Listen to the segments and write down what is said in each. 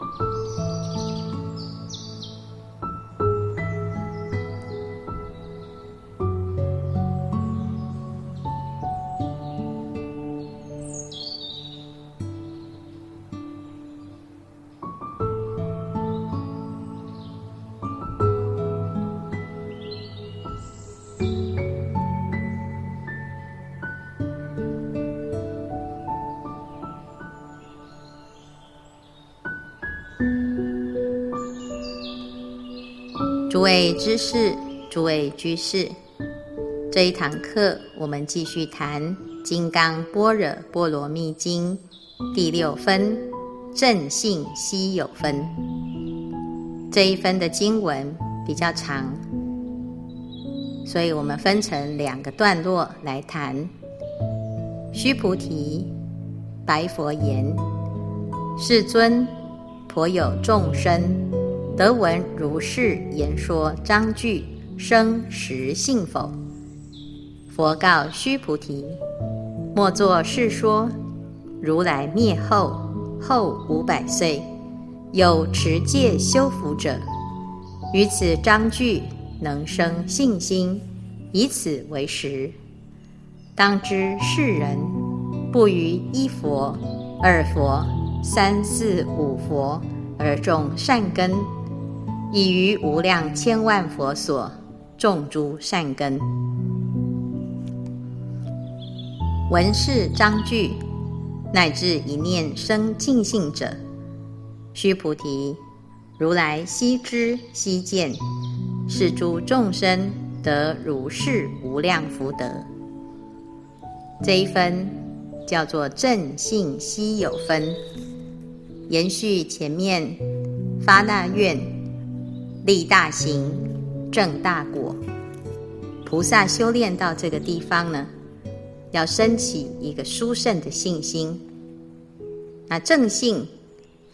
诸位知识，诸位居士，这一堂课我们继续谈《金刚般若波罗蜜经》第六分“正信稀有分”。这一分的经文比较长，所以我们分成两个段落来谈。须菩提，白佛言：“世尊，颇有众生。”得闻如是言说章句，生实信否？佛告须菩提：莫作是说。如来灭后后五百岁，有持戒修福者，于此章句能生信心，以此为实。当知是人不于一佛、二佛、三四五佛而种善根。已于无量千万佛所种诸善根，闻是章句，乃至一念生净信者，须菩提，如来悉知悉见，是诸众生得如是无量福德。这一分叫做正性稀有分，延续前面发大愿。立大行，正大果。菩萨修炼到这个地方呢，要升起一个殊胜的信心。那正信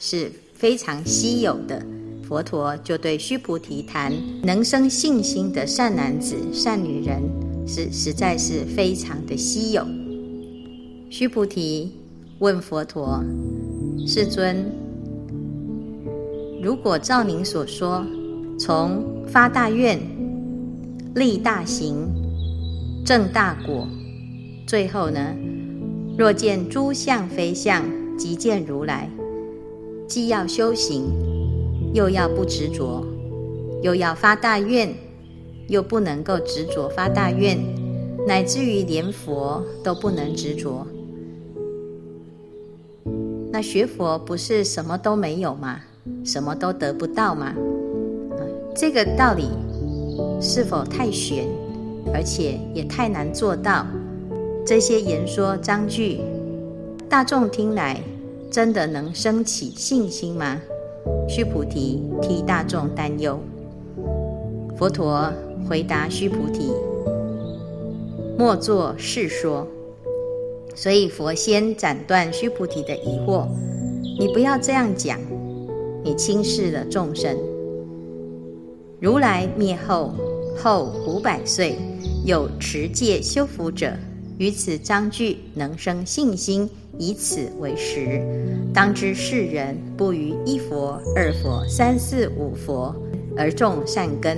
是非常稀有的，佛陀就对须菩提谈：能生信心的善男子、善女人，是实在是非常的稀有。须菩提问佛陀：世尊，如果照您所说，从发大愿、立大行、证大果，最后呢，若见诸相非相，即见如来。既要修行，又要不执着，又要发大愿，又不能够执着发大愿，乃至于连佛都不能执着。那学佛不是什么都没有吗？什么都得不到吗？这个道理是否太玄，而且也太难做到？这些言说章句，大众听来真的能生起信心吗？须菩提替大众担忧。佛陀回答须菩提：莫作是说。所以佛先斩断须菩提的疑惑，你不要这样讲，你轻视了众生。如来灭后后五百岁，有持戒修福者，于此章句能生信心，以此为实。当知世人不于一佛、二佛、三四五佛而种善根，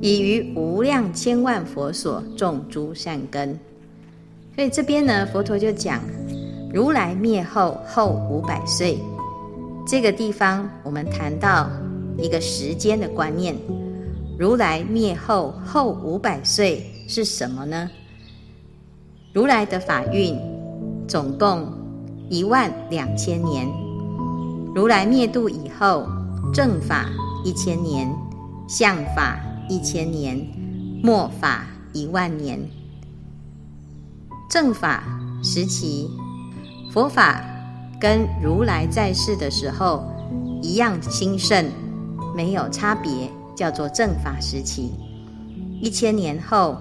已于无量千万佛所种诸善根。所以这边呢，佛陀就讲，如来灭后后五百岁，这个地方我们谈到一个时间的观念。如来灭后后五百岁是什么呢？如来的法运总共一万两千年。如来灭度以后，正法一千年，相法一千年，末法一万年。正法时期，佛法跟如来在世的时候一样兴盛，没有差别。叫做正法时期，一千年后，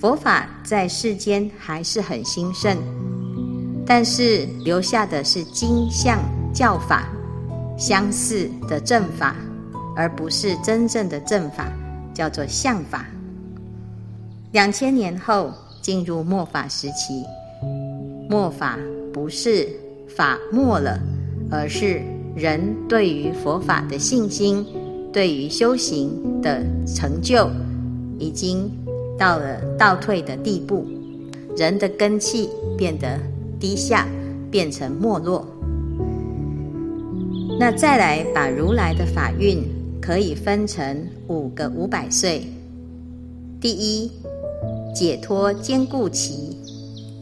佛法在世间还是很兴盛，但是留下的是经相教法相似的正法，而不是真正的正法，叫做相法。两千年后进入末法时期，末法不是法没了，而是人对于佛法的信心，对于修行的成就，已经到了倒退的地步，人的根气变得低下，变成没落。那再来把如来的法运可以分成五个五百岁。第一，解脱坚固期；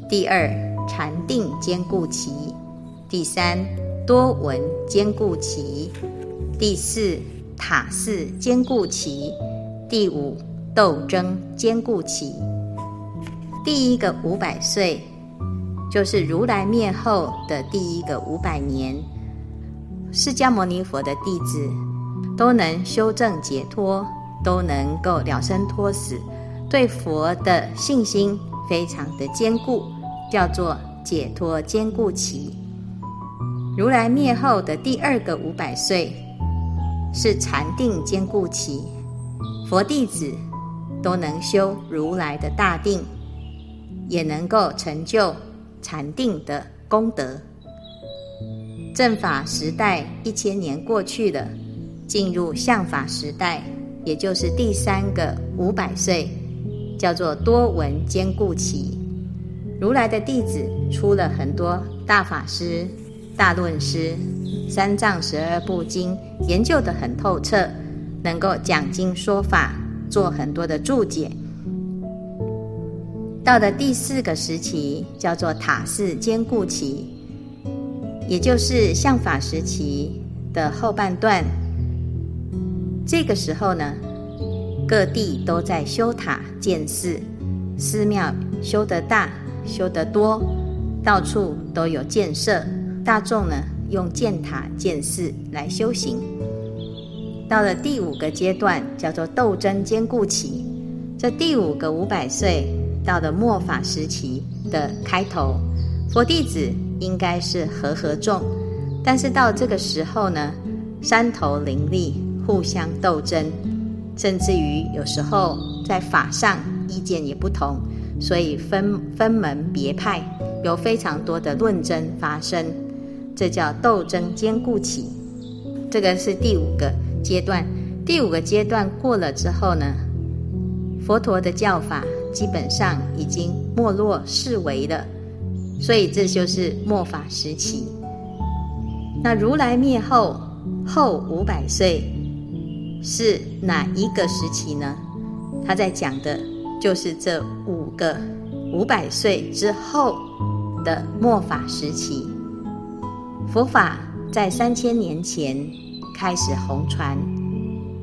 第二，禅定坚固期；第三，多闻坚固期；第四，塔寺坚固期；第五，斗争坚固期。第一个五百岁，就是如来灭后的第一个五百年，释迦牟尼佛的弟子都能修正解脱。都能够了生脱死，对佛的信心非常的坚固，叫做解脱坚固期。如来灭后的第二个五百岁是禅定坚固期，佛弟子都能修如来的大定，也能够成就禅定的功德。正法时代一千年过去了，进入相法时代。也就是第三个五百岁，叫做多闻坚固期。如来的弟子出了很多大法师、大论师，三藏十二部经研究得很透彻，能够讲经说法，做很多的注解。到了第四个时期，叫做塔寺坚固期，也就是相法时期的后半段。这个时候呢，各地都在修塔建寺，寺庙修得大，修得多，到处都有建设，大众呢用建塔建寺来修行。到了第五个阶段，叫做斗争坚固期，这第五个五百岁到了末法时期的开头，佛弟子应该是和合众，但是到这个时候呢，山头林立。互相斗争，甚至于有时候在法上意见也不同，所以分分门别派，有非常多的论争发生，这叫斗争坚固期。这个是第五个阶段。第五个阶段过了之后呢，佛陀的教法基本上已经没落式微了，所以这就是末法时期。那如来灭后后五百岁。是哪一个时期呢？他在讲的，就是这五个五百岁之后的末法时期。佛法在三千年前开始红传，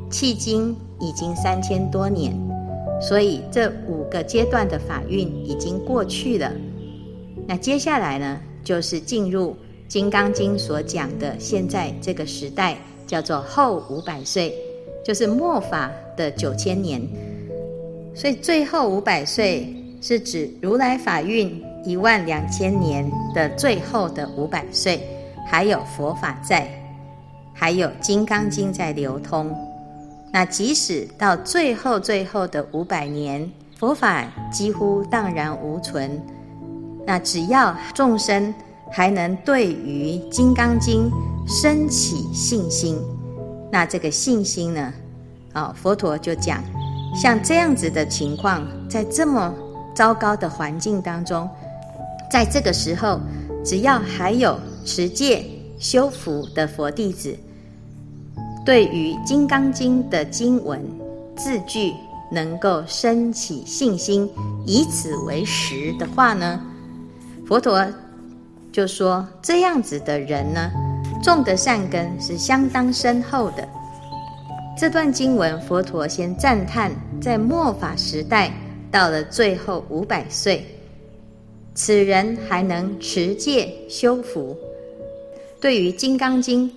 迄今已经三千多年，所以这五个阶段的法运已经过去了。那接下来呢，就是进入《金刚经》所讲的现在这个时代，叫做后五百岁。就是末法的九千年，所以最后五百岁是指如来法运一万两千年的最后的五百岁，还有佛法在，还有金刚经在流通。那即使到最后最后的五百年，佛法几乎荡然无存，那只要众生还能对于金刚经升起信心。那这个信心呢？啊、佛陀就讲，像这样子的情况，在这么糟糕的环境当中，在这个时候，只要还有持戒修福的佛弟子，对于《金刚经》的经文字句能够升起信心，以此为实的话呢，佛陀就说，这样子的人呢。种的善根是相当深厚的。这段经文，佛陀先赞叹，在末法时代到了最后五百岁，此人还能持戒修福。对于《金刚经》，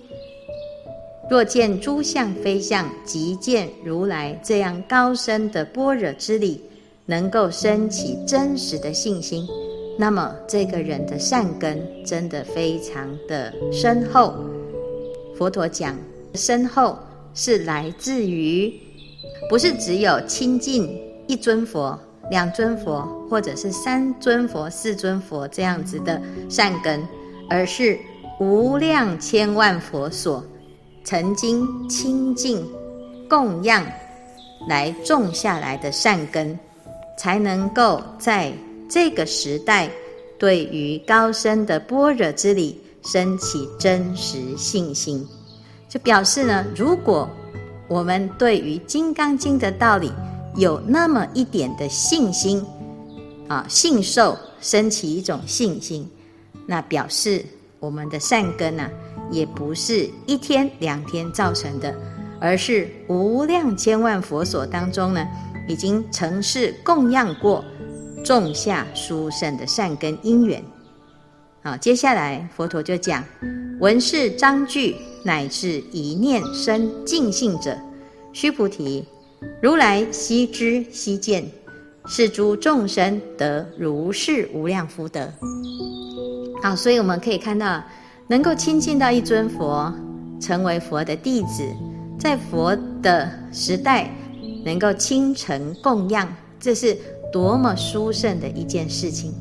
若见诸相非相，即见如来这样高深的般若之理，能够生起真实的信心。那么这个人的善根真的非常的深厚。佛陀讲深厚是来自于，不是只有亲近一尊佛、两尊佛，或者是三尊佛、四尊佛这样子的善根，而是无量千万佛所曾经清净供养来种下来的善根，才能够在这个时代对于高深的般若之理生起真实信心。就表示呢，如果我们对于《金刚经》的道理有那么一点的信心，啊，信受，升起一种信心，那表示我们的善根啊，也不是一天两天造成的，而是无量千万佛所当中呢，已经曾是供养过、种下殊胜的善根因缘。好，接下来佛陀就讲：闻是章句，乃至一念生净信者，须菩提。如来悉知悉见，是诸众生得如是无量福德。好，所以我们可以看到，能够亲近到一尊佛，成为佛的弟子，在佛的时代能够亲承供养，这是多么殊胜的一件事情。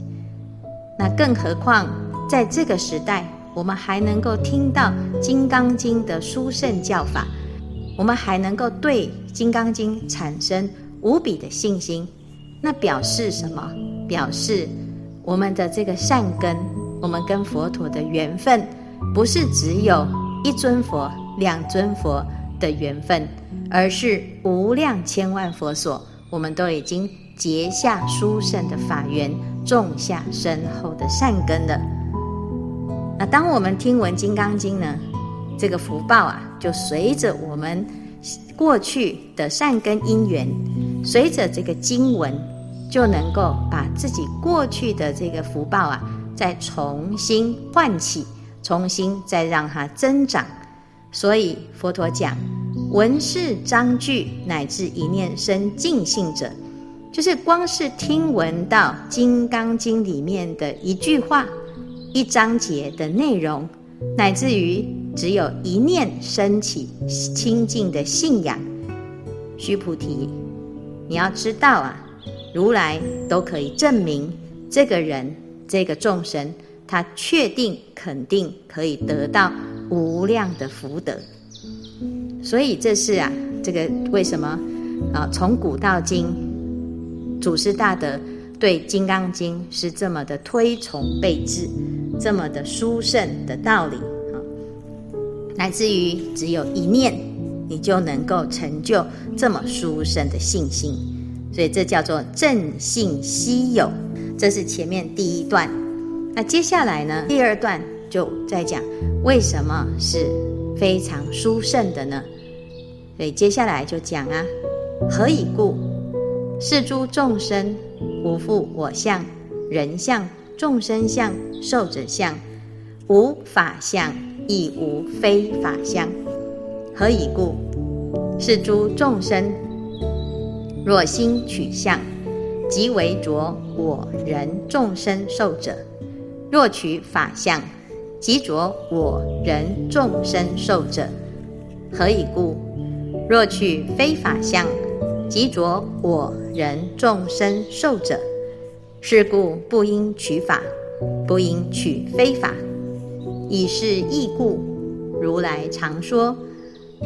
那更何况在这个时代，我们还能够听到《金刚经》的殊胜教法。我们还能够对《金刚经》产生无比的信心，那表示什么？表示我们的这个善根，我们跟佛陀的缘分，不是只有一尊佛、两尊佛的缘分，而是无量千万佛所，我们都已经结下殊胜的法缘，种下深厚的善根了。那当我们听闻《金刚经》呢？这个福报啊，就随着我们过去的善根因缘，随着这个经文，就能够把自己过去的这个福报啊，再重新唤起，重新再让它增长。所以佛陀讲，闻是章句，乃至一念生净信者，就是光是听闻到《金刚经》里面的一句话、一章节的内容，乃至于。只有一念升起清净的信仰，须菩提，你要知道啊，如来都可以证明这个人、这个众生，他确定、肯定可以得到无量的福德。所以这是啊，这个为什么啊？从古到今，祖师大德对《金刚经》是这么的推崇备至，这么的殊胜的道理啊。乃至于只有一念，你就能够成就这么殊胜的信心，所以这叫做正信稀有。这是前面第一段。那接下来呢？第二段就在讲为什么是非常殊胜的呢？所以接下来就讲啊，何以故？是诸众生无复我相、人相、众生相、寿者相，无法相。亦无非法相，何以故？是诸众生若心取相，即为着我人众生寿者；若取法相，即着我人众生寿者。何以故？若取非法相，即着我人众生寿者。是故不应取法，不应取非法。以是义故，如来常说：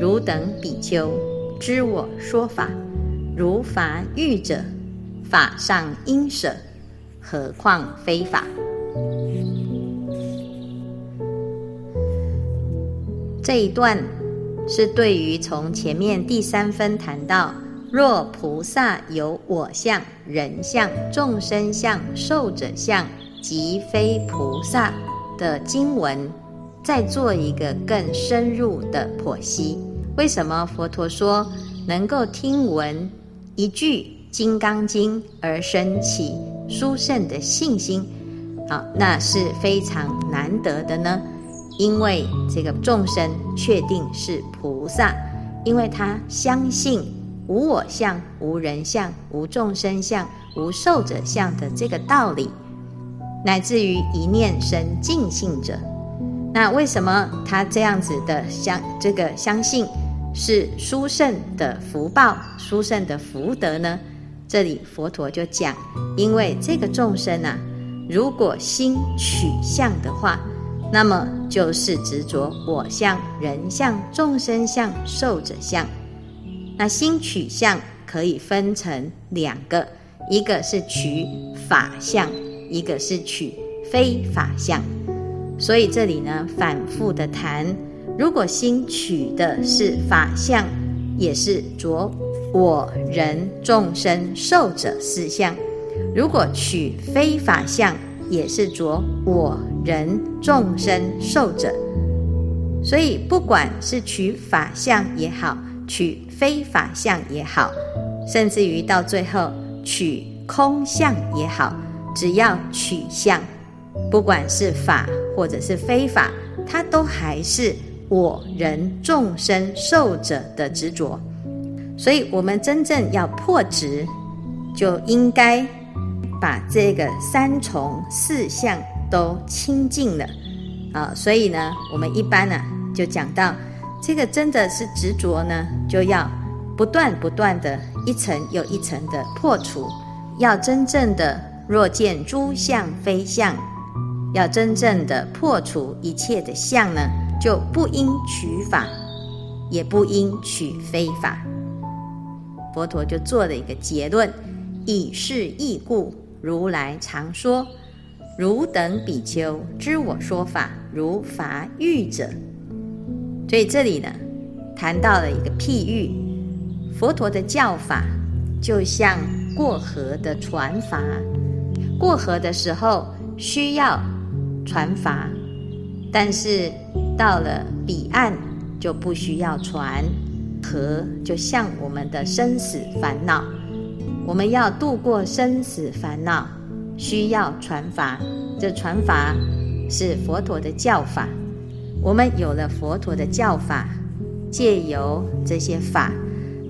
汝等比丘，知我说法，如法喻者，法上应舍，何况非法？这一段是对于从前面第三分谈到，若菩萨有我相、人相、众生相、寿者相，即非菩萨。的经文，再做一个更深入的剖析。为什么佛陀说能够听闻一句《金刚经》而生起殊胜的信心？好，那是非常难得的呢。因为这个众生确定是菩萨，因为他相信无我相、无人相、无众生相、无寿者相的这个道理。乃至于一念生净信者，那为什么他这样子的相这个相信是殊胜的福报、殊胜的福德呢？这里佛陀就讲，因为这个众生啊，如果心取相的话，那么就是执着我相、人相、众生相、寿者相。那心取相可以分成两个，一个是取法相，一个是取非法相。所以这里呢，反复的谈，如果心取的是法相，也是着我、人、众生、寿者四相；如果取非法相，也是着我、人、众生、寿者，所以不管是取法相也好，取非法相也好，甚至于到最后取空相也好，只要取相，不管是法或者是非法，它都还是我、人、众生、寿者的执着。所以，我们真正要破执，就应该。把这个三重四相都清净了啊，所以呢，我们一般呢就讲到这个真的是执着呢，就要不断不断的一层又一层的破除。要真正的若见诸相非相，要真正的破除一切的相呢，就不应取法，也不应取非法。佛陀就做了一个结论：以是义故。如来常说：“汝等比丘知我说法，如筏喻者。”所以这里呢，谈到了一个譬喻，佛陀的教法就像过河的船筏。过河的时候需要船筏，但是到了彼岸就不需要船。河就像我们的生死烦恼。我们要度过生死烦恼，需要船筏。这船筏是佛陀的教法。我们有了佛陀的教法，借由这些法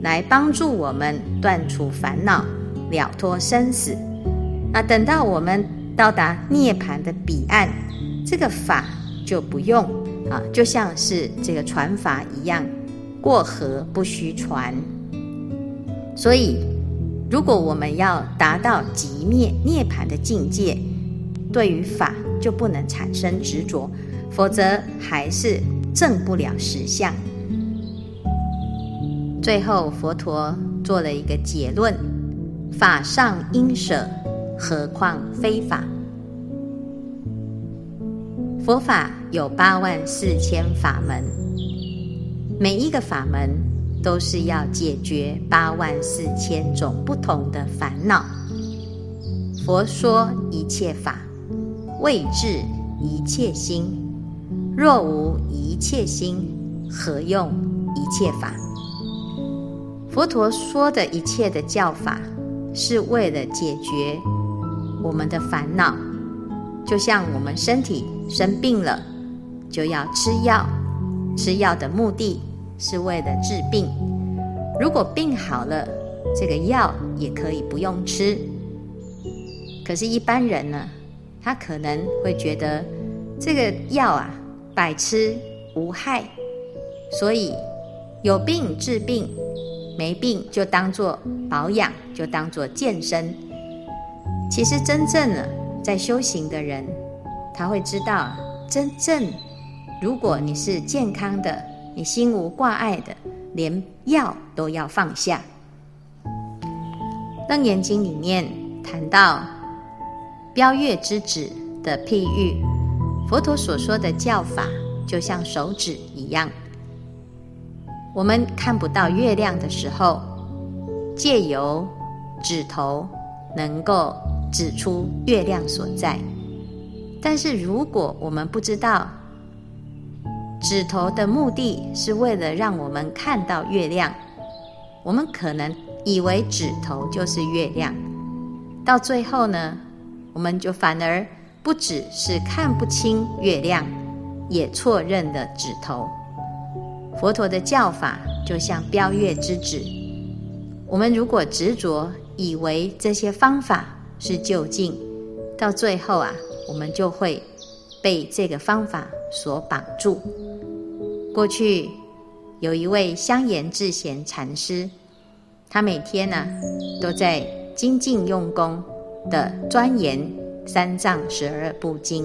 来帮助我们断除烦恼，了脱生死。那等到我们到达涅槃的彼岸，这个法就不用啊，就像是这个船筏一样，过河不需船。所以。如果我们要达到极灭涅槃的境界，对于法就不能产生执着，否则还是证不了实相。最后，佛陀做了一个结论：法上应舍，何况非法？佛法有八万四千法门，每一个法门。都是要解决八万四千种不同的烦恼。佛说一切法，为治一切心。若无一切心，何用一切法？佛陀说的一切的教法，是为了解决我们的烦恼。就像我们身体生病了，就要吃药，吃药的目的。是为了治病。如果病好了，这个药也可以不用吃。可是，一般人呢，他可能会觉得这个药啊，百吃无害，所以有病治病，没病就当做保养，就当做健身。其实，真正呢，在修行的人，他会知道，真正如果你是健康的。你心无挂碍的，连药都要放下。《楞严经》里面谈到标月之指的譬喻，佛陀所说的教法就像手指一样。我们看不到月亮的时候，借由指头能够指出月亮所在。但是如果我们不知道，指头的目的是为了让我们看到月亮，我们可能以为指头就是月亮，到最后呢，我们就反而不只是看不清月亮，也错认了指头。佛陀的教法就像标月之指，我们如果执着以为这些方法是就近，到最后啊，我们就会被这个方法所绑住。过去有一位香严智贤禅师，他每天呢都在精进用功的钻研三藏十二部经。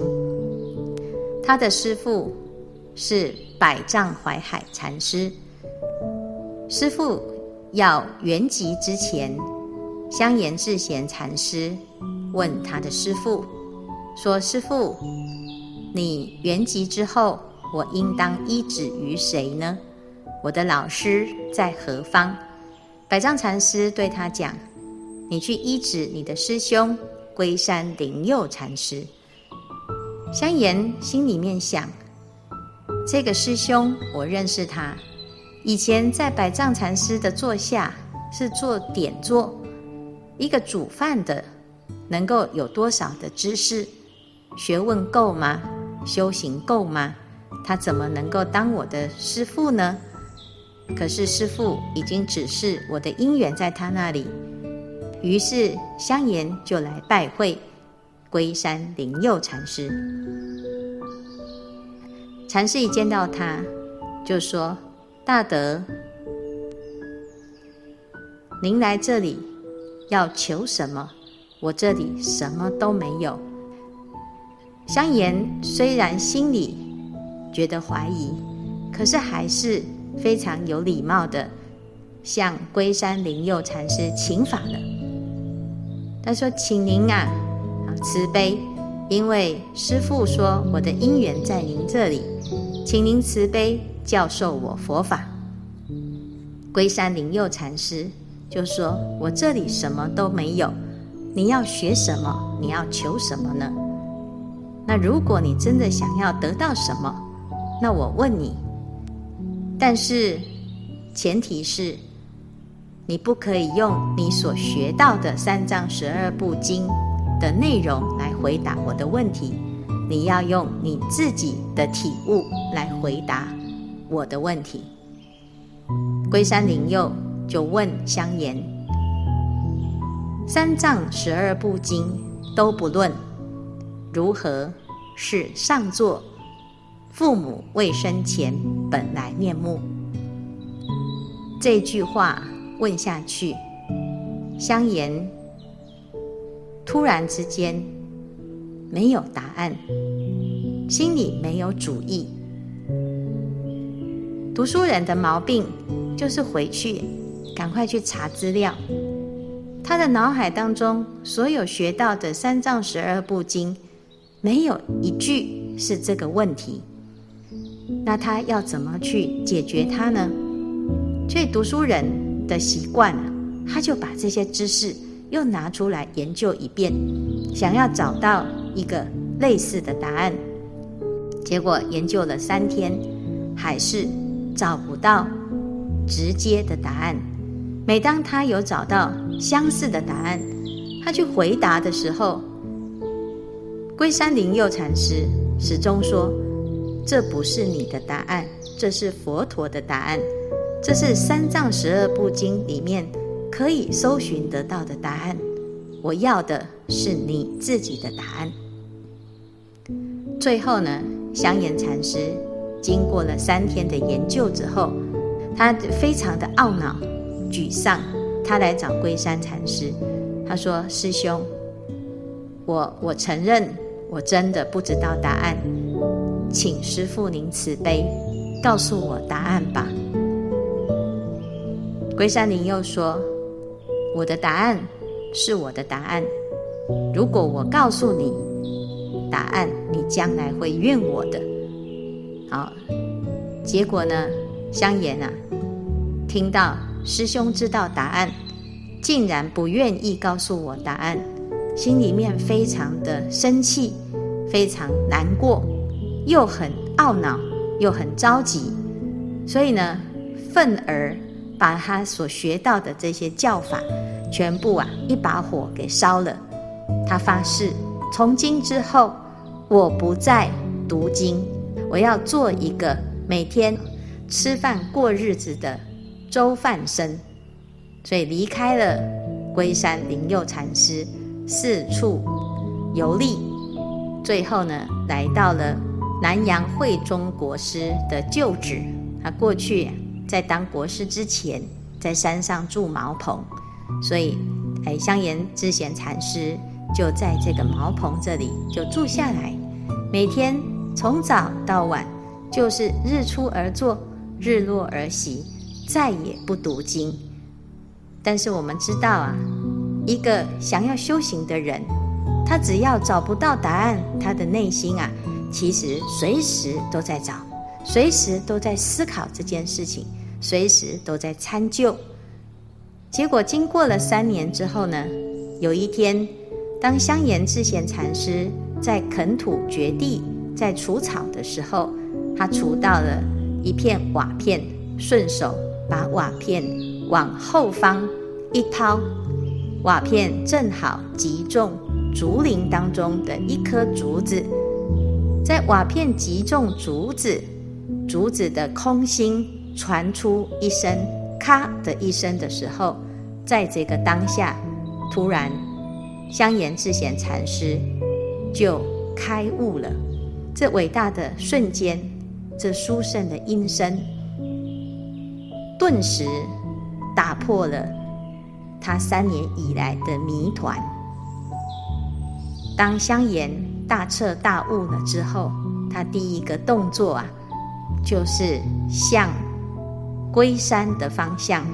他的师父是百丈怀海禅师。师父要圆寂之前，香严智贤禅师问他的师父说：“师父，你圆寂之后，我应当依止于谁呢？我的老师在何方？”百丈禅师对他讲：“你去依止你的师兄龟山灵佑禅师。”香严心里面想：“这个师兄，我认识他。以前在百丈禅师的座下是做点座，一个煮饭的，能够有多少的知识、学问够吗？修行够吗？他怎么能够当我的师父呢？”可是师父已经指示我的因缘在他那里，于是香严就来拜会龟山灵佑禅师。禅师一见到他，就说：“大德，您来这里要求什么？我这里什么都没有。”香严虽然心里觉得怀疑，可是还是。非常有礼貌的向龟山灵佑禅师请法了。他说：“请您啊，慈悲，因为师父说我的因缘在您这里，请您慈悲教授我佛法。”龟山灵佑禅师就说：“我这里什么都没有，你要学什么？你要求什么呢？那如果你真的想要得到什么，那我问你。”但是，前提是，你不可以用你所学到的三藏十二部经的内容来回答我的问题，你要用你自己的体悟来回答我的问题。龟山灵佑就问香严：三藏十二部经都不论，如何是上座？父母未生前本来面目，这句话问下去，香严突然之间没有答案，心里没有主意。读书人的毛病就是回去赶快去查资料，他的脑海当中所有学到的三藏十二部经，没有一句是这个问题。那他要怎么去解决它呢？所以读书人的习惯啊，他就把这些知识又拿出来研究一遍，想要找到一个类似的答案。结果研究了三天，还是找不到直接的答案。每当他有找到相似的答案，他去回答的时候，龟山灵佑禅师始终说。这不是你的答案，这是佛陀的答案，这是三藏十二部经里面可以搜寻得到的答案。我要的是你自己的答案。最后呢，香严禅师经过了三天的研究之后，他非常的懊恼、沮丧，他来找龟山禅师，他说：“师兄，我我承认，我真的不知道答案。”请师父您慈悲，告诉我答案吧。龟山灵佑说：“我的答案是我的答案。如果我告诉你答案，你将来会怨我的。”好，结果呢？香严啊，听到师兄知道答案，竟然不愿意告诉我答案，心里面非常的生气，非常难过。又很懊恼，又很着急，所以呢，愤而把他所学到的这些教法，全部啊一把火给烧了。他发誓，从今之后，我不再读经，我要做一个每天吃饭过日子的周范生。所以离开了龟山灵佑禅师，四处游历，最后呢，来到了。南阳慧忠国师的旧址，他过去在当国师之前，在山上住茅棚，所以哎，香严智贤禅师就在这个茅棚这里就住下来，每天从早到晚就是日出而作，日落而息，再也不读经。但是我们知道啊，一个想要修行的人，他只要找不到答案，他的内心啊，其实随时都在找，随时都在思考这件事情，随时都在参究。结果经过了三年之后呢，有一天，当香严智贤禅师在垦土掘地、在除草的时候，他除到了一片瓦片，顺手把瓦片往后方一抛，瓦片正好击中竹林当中的一颗竹子，在瓦片击中竹子，竹子的空心传出一声“咔”的一声的时候。在这个当下，突然，香严智贤禅师就开悟了。这伟大的瞬间，这殊胜的音声，顿时打破了他三年以来的谜团。当香严大彻大悟了之后，他第一个动作啊，就是向龟山的方向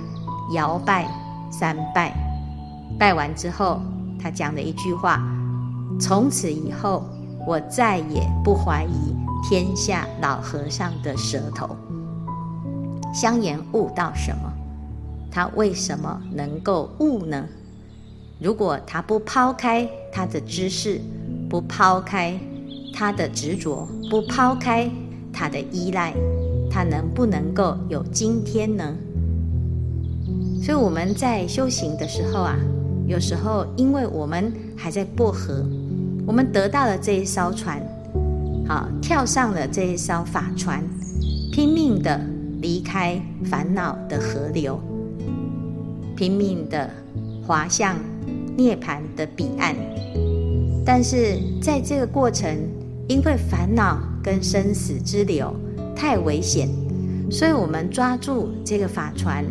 摇拜。三拜，拜完之后，他讲了一句话：“从此以后，我再也不怀疑天下老和尚的舌头。”香严悟到什么？他为什么能够悟呢？如果他不抛开他的知识，不抛开他的执着，不抛开他的依赖，他能不能够有今天呢？所以我们在修行的时候啊，有时候因为我们还在过河，我们得到了这一艘船，好，跳上了这一艘法船，拼命的离开烦恼的河流，拼命的划向涅槃的彼岸。但是在这个过程，因为烦恼跟生死之流太危险，所以我们抓住这个法船。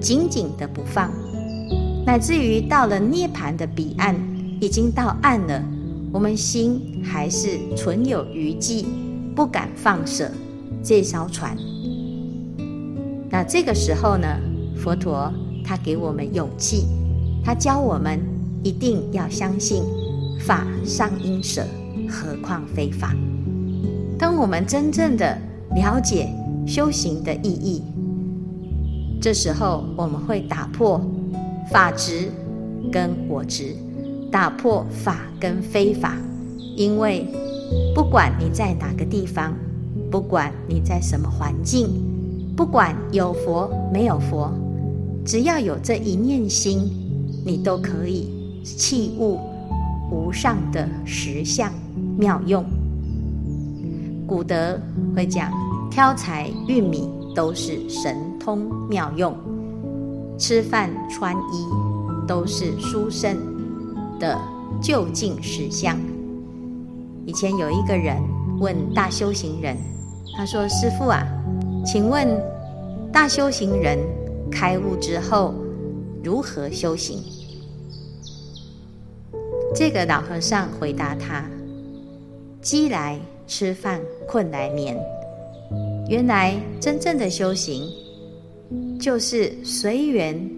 紧紧的不放，乃至于到了涅槃的彼岸，已经到岸了，我们心还是存有余悸，不敢放舍这艘船。那这个时候呢，佛陀他给我们勇气，他教我们一定要相信法上应舍，何况非法。当我们真正的了解修行的意义。这时候，我们会打破法执跟我执，打破法跟非法。因为不管你在哪个地方，不管你在什么环境，不管有佛没有佛，只要有这一念心，你都可以契悟无上的实相妙用。古德会讲，挑柴运米都是神通妙用，吃饭穿衣都是殊生的究竟实相。以前有一个人问大修行人，他说：“师父啊，请问大修行人开悟之后如何修行？”这个老和尚回答他：“饥来吃饭，困来眠。原来真正的修行。”就是随缘，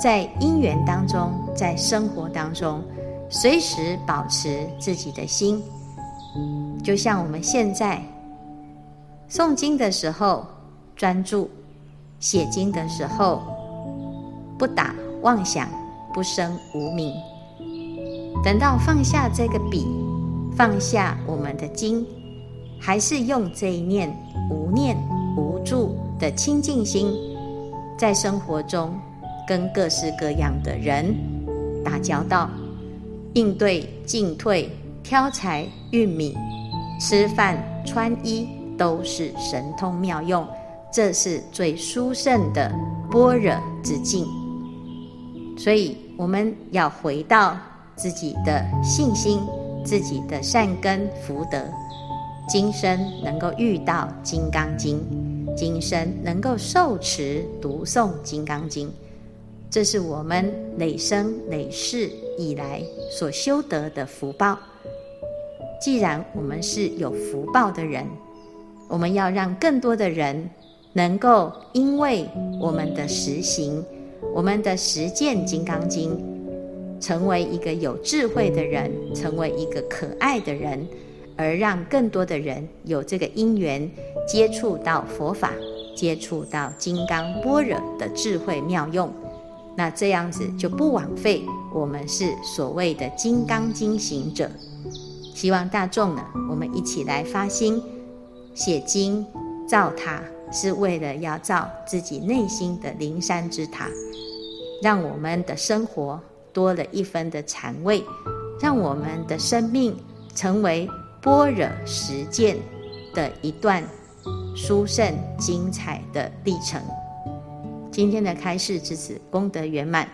在因缘当中，在生活当中，随时保持自己的心。就像我们现在诵经的时候专注，写经的时候不打妄想，不生无明。等到放下这个笔，放下我们的经，还是用这一念无念无住的清净心。在生活中，跟各式各样的人打交道，应对进退、挑柴运米、吃饭穿衣，都是神通妙用。这是最殊胜的般若之境。所以，我们要回到自己的信心、自己的善根福德，今生能够遇到《金刚经》。今生能够受持读诵《金刚经》，这是我们累生累世以来所修得的福报。既然我们是有福报的人，我们要让更多的人能够因为我们的实行、我们的实践《金刚经》，成为一个有智慧的人，成为一个可爱的人，而让更多的人有这个因缘接触到佛法，接触到金刚般若的智慧妙用。那这样子就不枉费我们是所谓的金刚经行者。希望大众呢，我们一起来发心写经造塔，是为了要造自己内心的灵山之塔，让我们的生活多了一分的禅味，让我们的生命成为般若实践的一段殊胜精彩的历程。今天的开示至此功德圆满。